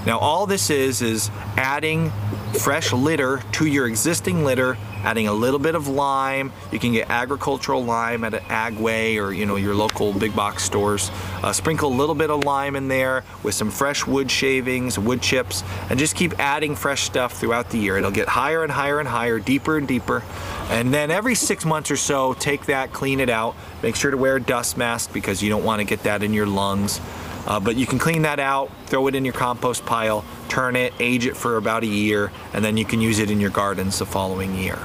S2: Now, all this is is adding fresh litter to your existing litter, adding a little bit of lime. You can get agricultural lime at an Agway or you know your local big box stores. Uh, sprinkle a little bit of lime in there with some fresh wood shavings, wood chips, and just keep adding fresh stuff throughout the year. It'll get higher and higher and higher, deeper and deeper. And then every six months or so, take that, clean it out. Make sure to wear a dust mask because you don't want to get that in your lungs. Uh, but you can clean that out, throw it in your compost pile, turn it, age it for about a year, and then you can use it in your gardens the following year.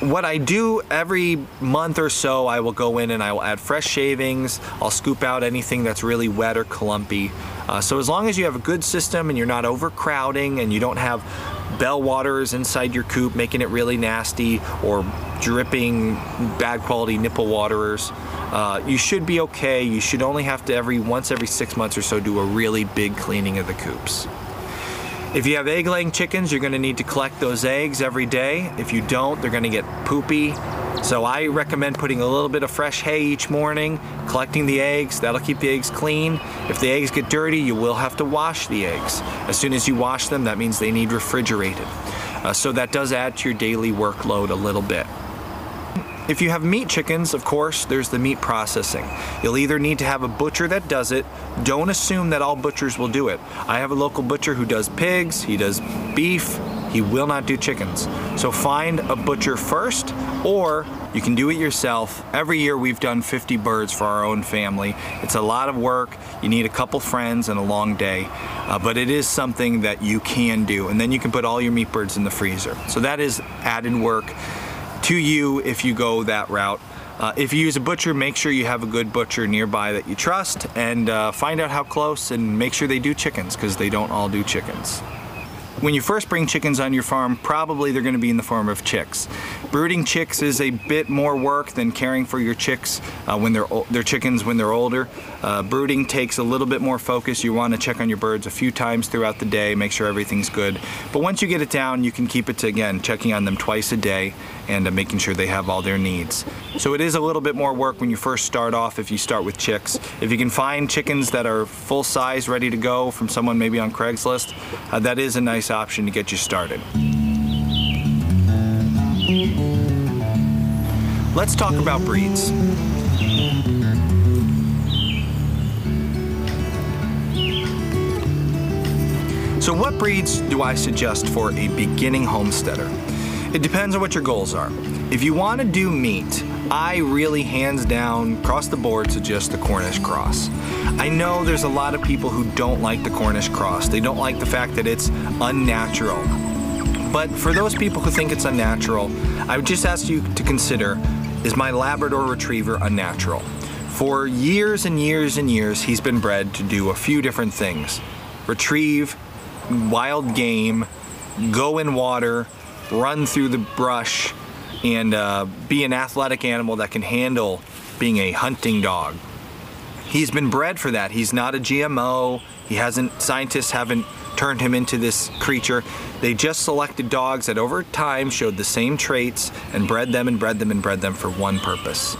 S2: What I do every month or so, I will go in and I will add fresh shavings. I'll scoop out anything that's really wet or clumpy. Uh, so as long as you have a good system and you're not overcrowding and you don't have bell waters inside your coop making it really nasty or dripping bad quality nipple waterers, uh, you should be okay. You should only have to every once every six months or so do a really big cleaning of the coops. If you have egg laying chickens, you're gonna need to collect those eggs every day. If you don't, they're gonna get poopy. So I recommend putting a little bit of fresh hay each morning, collecting the eggs. That'll keep the eggs clean. If the eggs get dirty, you will have to wash the eggs. As soon as you wash them, that means they need refrigerated. Uh, so that does add to your daily workload a little bit. If you have meat chickens, of course, there's the meat processing. You'll either need to have a butcher that does it. Don't assume that all butchers will do it. I have a local butcher who does pigs, he does beef, he will not do chickens. So find a butcher first, or you can do it yourself. Every year we've done 50 birds for our own family. It's a lot of work. You need a couple friends and a long day, uh, but it is something that you can do. And then you can put all your meat birds in the freezer. So that is added work to you if you go that route. Uh, if you use a butcher, make sure you have a good butcher nearby that you trust and uh, find out how close and make sure they do chickens because they don't all do chickens. When you first bring chickens on your farm, probably they're going to be in the form of chicks. Brooding chicks is a bit more work than caring for your chicks uh, when they're their chickens when they're older. Uh, brooding takes a little bit more focus. You want to check on your birds a few times throughout the day, make sure everything's good. But once you get it down, you can keep it to again checking on them twice a day and uh, making sure they have all their needs. So it is a little bit more work when you first start off if you start with chicks. If you can find chickens that are full size, ready to go from someone maybe on Craigslist, uh, that is a nice option to get you started. Let's talk about breeds. So what breeds do I suggest for a beginning homesteader? It depends on what your goals are. If you want to do meat, I really hands down, across the board, suggest the Cornish cross. I know there's a lot of people who don't like the Cornish cross. They don't like the fact that it's unnatural. But for those people who think it's unnatural, I would just ask you to consider is my Labrador Retriever unnatural? For years and years and years, he's been bred to do a few different things retrieve wild game, go in water, run through the brush, and uh, be an athletic animal that can handle being a hunting dog. He's been bred for that. He's not a GMO. He hasn't, scientists haven't turned him into this creature. They just selected dogs that over time showed the same traits and bred them and bred them and bred them for one purpose.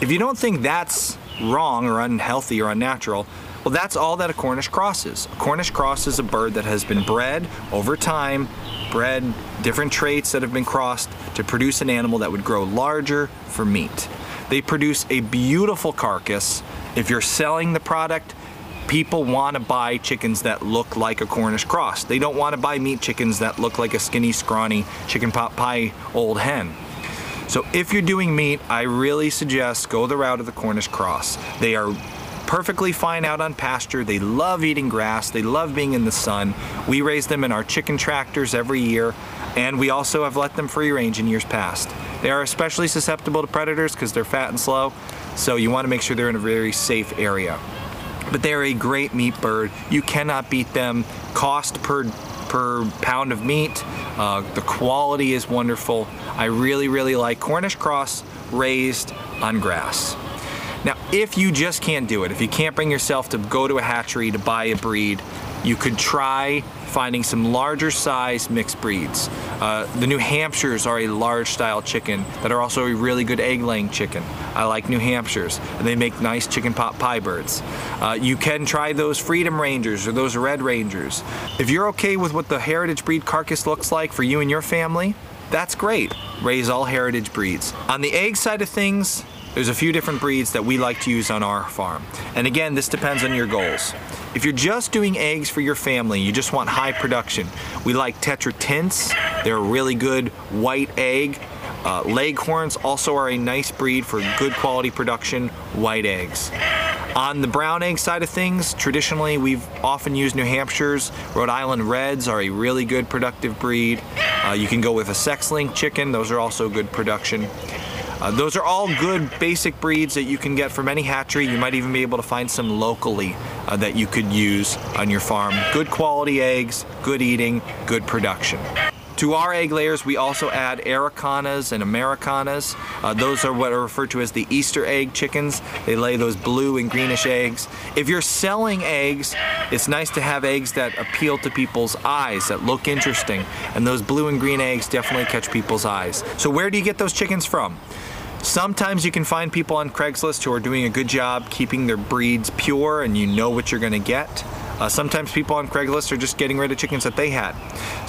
S2: If you don't think that's wrong or unhealthy or unnatural, well, that's all that a Cornish cross is. A Cornish cross is a bird that has been bred over time, bred different traits that have been crossed to produce an animal that would grow larger for meat. They produce a beautiful carcass. If you're selling the product, people want to buy chickens that look like a Cornish cross. They don't want to buy meat chickens that look like a skinny, scrawny chicken pot pie old hen. So if you're doing meat, I really suggest go the route of the Cornish cross. They are perfectly fine out on pasture. They love eating grass. They love being in the sun. We raise them in our chicken tractors every year, and we also have let them free range in years past. They are especially susceptible to predators because they're fat and slow, so you want to make sure they're in a very safe area. But they're a great meat bird. You cannot beat them. Cost per per pound of meat. Uh, the quality is wonderful. I really, really like Cornish cross raised on grass. Now, if you just can't do it, if you can't bring yourself to go to a hatchery to buy a breed, you could try finding some larger size mixed breeds. Uh, the New Hampshires are a large style chicken that are also a really good egg laying chicken. I like New Hampshires, and they make nice chicken pot pie birds. Uh, you can try those Freedom Rangers or those Red Rangers. If you're okay with what the heritage breed carcass looks like for you and your family, that's great. Raise all heritage breeds. On the egg side of things, there's a few different breeds that we like to use on our farm. And again, this depends on your goals. If you're just doing eggs for your family, you just want high production, we like Tetra Tints. They're a really good white egg. Uh, Leghorns also are a nice breed for good quality production, white eggs. On the brown egg side of things, traditionally we've often used New Hampshires. Rhode Island Reds are a really good productive breed. Uh, you can go with a sex link chicken, those are also good production. Uh, those are all good basic breeds that you can get from any hatchery. You might even be able to find some locally uh, that you could use on your farm. Good quality eggs, good eating, good production. To our egg layers, we also add Araucanas and Ameraucanas. Uh, those are what are referred to as the Easter egg chickens. They lay those blue and greenish eggs. If you're selling eggs, it's nice to have eggs that appeal to people's eyes, that look interesting. And those blue and green eggs definitely catch people's eyes. So, where do you get those chickens from? Sometimes you can find people on Craigslist who are doing a good job keeping their breeds pure and you know what you're going to get. Uh, sometimes people on Craigslist are just getting rid of chickens that they had.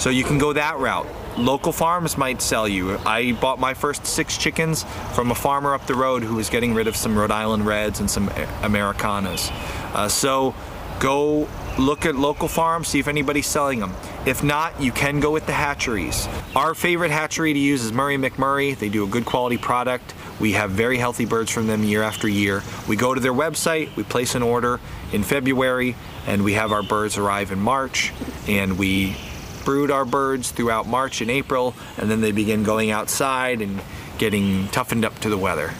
S2: So you can go that route. Local farms might sell you. I bought my first six chickens from a farmer up the road who was getting rid of some Rhode Island Reds and some Ameraucanas. Uh, so go look at local farms, see if anybody's selling them. If not, you can go with the hatcheries. Our favorite hatchery to use is Murray McMurray. They do a good quality product. We have very healthy birds from them year after year. We go to their website, we place an order in February, and we have our birds arrive in March, and we brood our birds throughout March and April, and then they begin going outside and getting toughened up to the weather.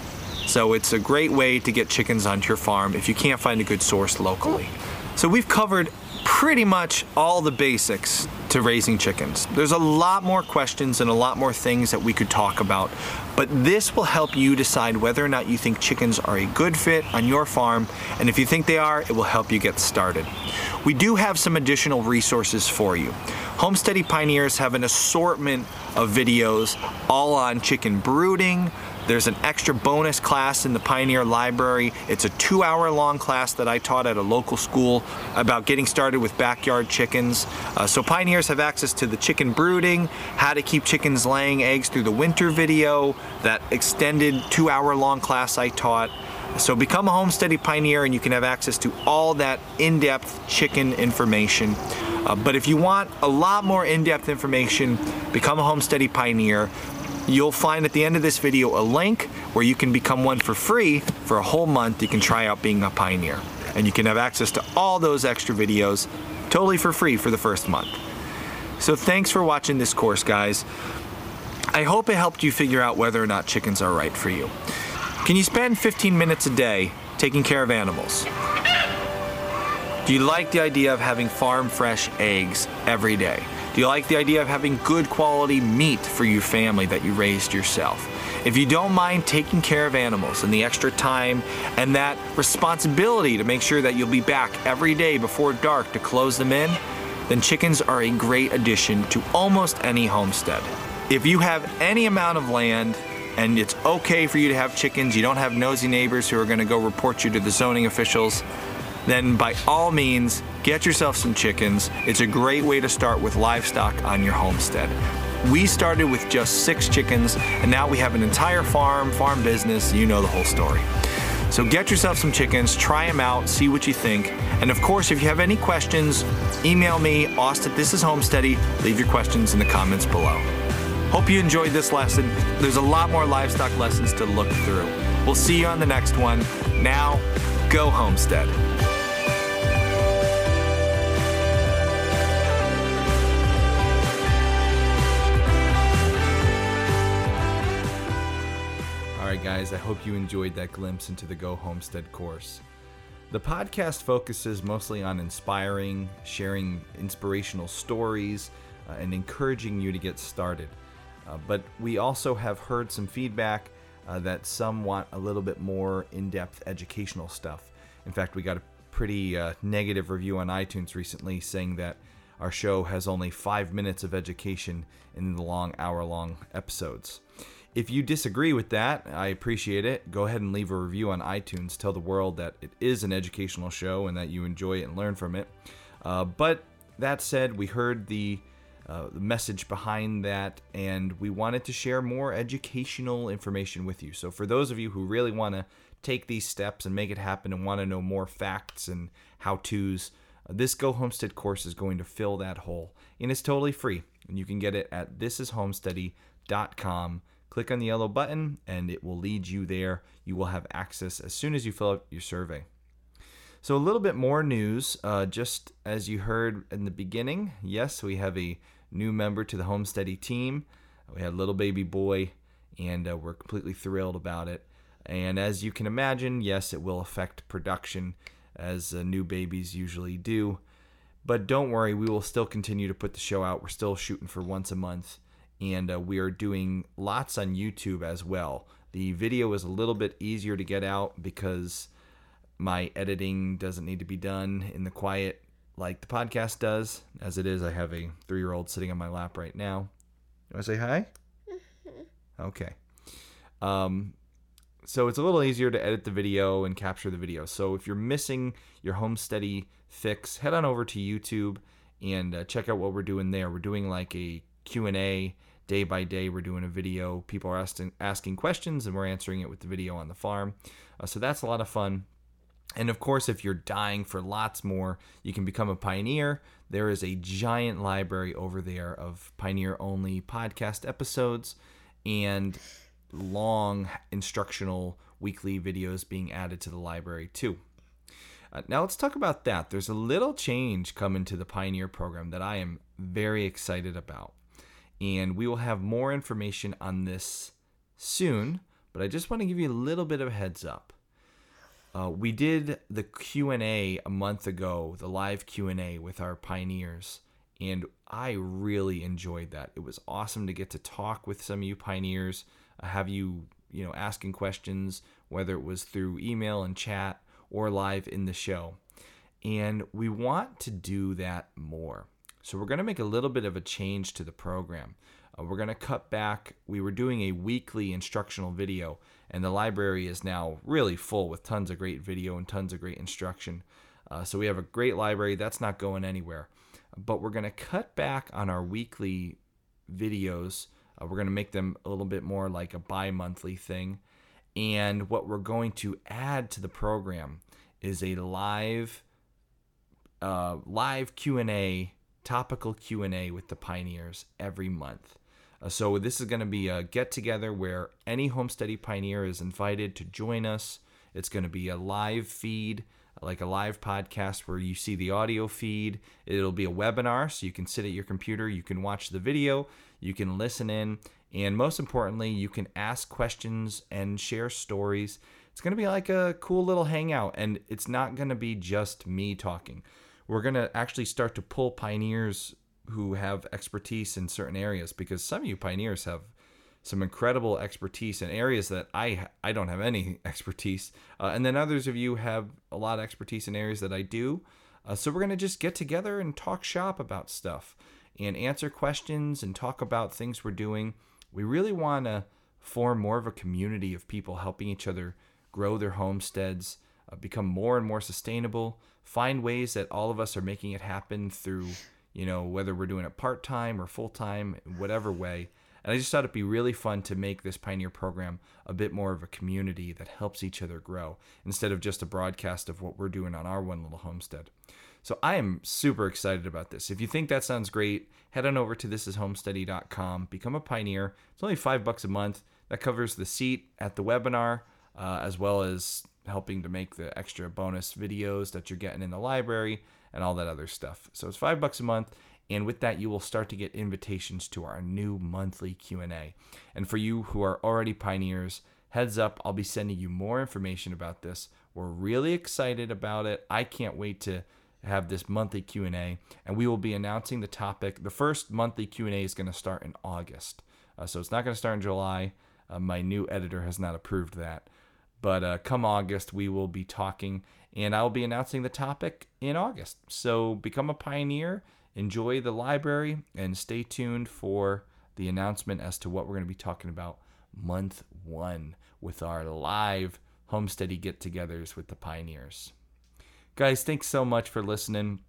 S2: So it's a great way to get chickens onto your farm if you can't find a good source locally. So we've covered pretty much all the basics to raising chickens. There's a lot more questions and a lot more things that we could talk about, but this will help you decide whether or not you think chickens are a good fit on your farm, and if you think they are, it will help you get started. We do have some additional resources for you. Homesteady Pioneers have an assortment of videos all on chicken brooding, there's an extra bonus class in the Pioneer Library. It's a two hour long class that I taught at a local school about getting started with backyard chickens. Uh, so have access to the chicken brooding, how to keep chickens laying eggs through the winter video, that extended two hour long class I taught. So become a homesteady pioneer and you can have access to all that in-depth chicken information. Uh, but if you want a lot more in-depth information, become a homesteady pioneer. You'll find at the end of this video a link where you can become one for free for a whole month. You can try out being a pioneer and you can have access to all those extra videos totally for free for the first month. So thanks for watching this course, guys. I hope it helped you figure out whether or not chickens are right for you. Can you spend 15 minutes a day taking care of animals? Do you like the idea of having farm fresh eggs every day? Do you like the idea of having good quality meat for your family that you raised yourself? If you don't mind taking care of animals and the extra time and that responsibility to make sure that you'll be back every day before dark to close them in, then chickens are a great addition to almost any homestead. If you have any amount of land and it's okay for you to have chickens, you don't have nosy neighbors who are to go report you to the zoning officials, then by all means, get yourself some chickens. It's a great way to start with livestock on your homestead. We started with just six chickens, and now we have an entire farm, farm business. You know the whole story. So get yourself some chickens, try them out, see what you think. And of course, if you have any questions, email me, Austin, this is Homesteady. Leave your questions in the comments below. Hope you enjoyed this lesson. There's a lot more livestock lessons to look through. We'll see you on the next one. Now,
S6: Go Homestead.
S2: Guys, I hope you enjoyed that glimpse into the Go Homestead course. The podcast focuses mostly on inspiring, sharing inspirational stories, uh, and encouraging you to get started. Uh, but we also have heard some feedback uh, that some want a little bit more in depth educational stuff. In fact, we got a pretty uh, negative review on iTunes recently saying that our show has only five minutes of education in the long hour long episodes. If you disagree with that, I appreciate it. Go ahead and leave a review on iTunes. Tell the world that it is an educational show and that you enjoy it and learn from it. Uh, but that said, we heard the, uh, the message behind that and we wanted to share more educational information with you. So, for those of you who really want to take these steps and make it happen and want to know more facts and how to's, uh, this Go Homestead course is going to fill that hole. And it's totally free. And you can get it at thisishomesteady.com click on the yellow button and it will lead you there. You will have access as soon as you fill out your survey. So, a little bit more news. Uh, just as you heard in the beginning, yes, we have a new member to the Homesteady team. We had little baby boy, and uh, we're completely thrilled about it. And as you can imagine, yes, it will affect production as uh, new babies usually do. But don't worry, we will still continue to put the show out. We're still shooting for once a month and uh, we are doing lots on YouTube as well. The video is a little bit easier to get out because my editing doesn't need to be done in the quiet like the podcast does. As it is, I have a three year old sitting on my lap right now. You want to say hi? Okay. Um, so it's a little easier to edit the video and capture the video. So if you're missing your Homesteady fix, head on over to YouTube and uh, check out what we're doing there. We're doing like a Q&A day by day we're doing a video. People are asking asking questions and we're answering it with the video on the farm. Uh, so that's a lot of fun. And of course if you're dying for lots more you can become a pioneer. There is a giant library over there of pioneer only podcast episodes and long instructional weekly videos being added to the library too. Uh, now let's talk about that. There's a little change coming to the pioneer program that i am very excited about and we will have more information on this soon but i just want to give you a little bit of a heads up. Uh, we did the q&a a month ago the live q&a with our pioneers and i really enjoyed that. It was awesome to get to talk with some of you pioneers uh, have you you know asking questions whether it was through email and chat or live in the show. And we want to do that more so we're going to make a little bit of a change to the program. Uh, we're going to cut back. We were doing a weekly instructional video, and the library is now really full with tons of great video and tons of great instruction. Uh, so we have a great library that's not going anywhere. But we're going to cut back on our weekly videos. Uh, we're going to make them a little bit more like a bi monthly thing. And what we're going to add to the program is a live uh, live Q&A topical Q&A with the pioneers every month. Uh, so this is going to be a get together where any Homesteady pioneer is invited to join us. It's going to be a live feed, like a live podcast where you see the audio feed. It'll be a webinar so you can sit at your computer, you can watch the video, you can listen in, and most importantly, you can ask questions and share stories. It's going to be like a cool little hangout and it's not going to be just me talking we're going to actually start to pull pioneers who have expertise in certain areas because some of you pioneers have some incredible expertise in areas that I I don't have any expertise, uh, and then others of you have a lot of expertise in areas that I do. Uh, so we're gonna just get together and talk shop about stuff and answer questions and talk about things we're doing. We really want to form more of a community of people helping each other grow their homesteads, uh, become more and more sustainable, find ways that all of us are making it happen through, you know, whether we're doing it part time or full time, whatever way. And I just thought it'd be really fun to make this Pioneer program a bit more of a community that helps each other grow instead of just a broadcast of what we're doing on our one little homestead. So I am super excited about this. If you think that sounds great, head on over to thisishomesteady.com, become a pioneer. It's only five bucks a month. That covers the seat at the webinar, uh, as well as helping to make the extra bonus videos that you're getting in the library and all that other stuff. So it's five bucks a month. And with that, you will start to get invitations to our new monthly Q&A. And for you who are already pioneers, heads up, I'll be sending you more information about this. We're really excited about it. I can't wait to have this monthly Q&A and we will be announcing the topic. The first monthly Q&A is going to start in August. Uh, so it's not going to start in July. Uh, my new editor has not approved that. But uh, come August, we will be talking and I'll be announcing the topic in August. So become a pioneer, enjoy the library, and stay tuned for the announcement as to what we're going to be talking about month one with our live homesteady get togethers with the pioneers. Guys, thanks so much for listening.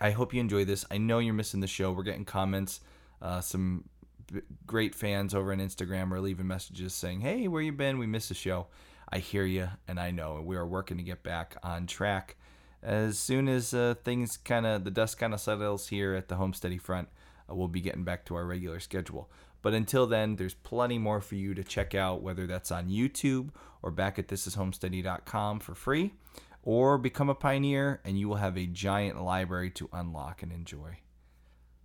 S2: I hope you enjoy this. I know you're missing the show. We're getting comments. Uh, some b- great fans over on Instagram are leaving messages saying, "Hey, where you been? We missed the show." I hear you, and I know. We are working to get back on track. As soon as uh, things kind of the dust kind of settles here at the homesteady front, uh, we'll be getting back to our regular schedule. But until then, there's plenty more for you to check out, whether that's on YouTube or back at thisishomesteady.com for free, or become a pioneer and you will have a giant library to unlock and enjoy.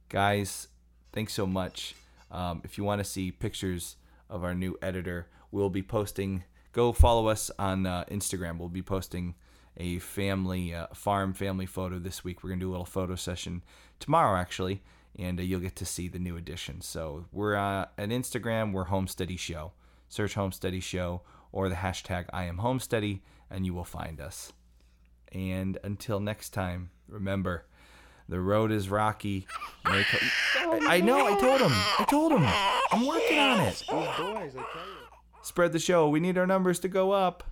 S2: Guys, thanks so much. Um, if you want to see pictures of our new editor, we'll be posting. Go follow us on uh, Instagram. We'll be posting a family uh, farm family photo this week. We're gonna do a little photo session tomorrow, actually, and uh, you'll get to see the new edition. So we're uh, at Instagram. We're Homesteady Show. Search Homesteady Show or the hashtag I am Homesteady, and you will find us. And until next time, remember, the road is rocky. I know. I told him. I told him. I'm working on it.
S7: These boys, I tell you.
S2: Spread the show. We need our numbers to go up.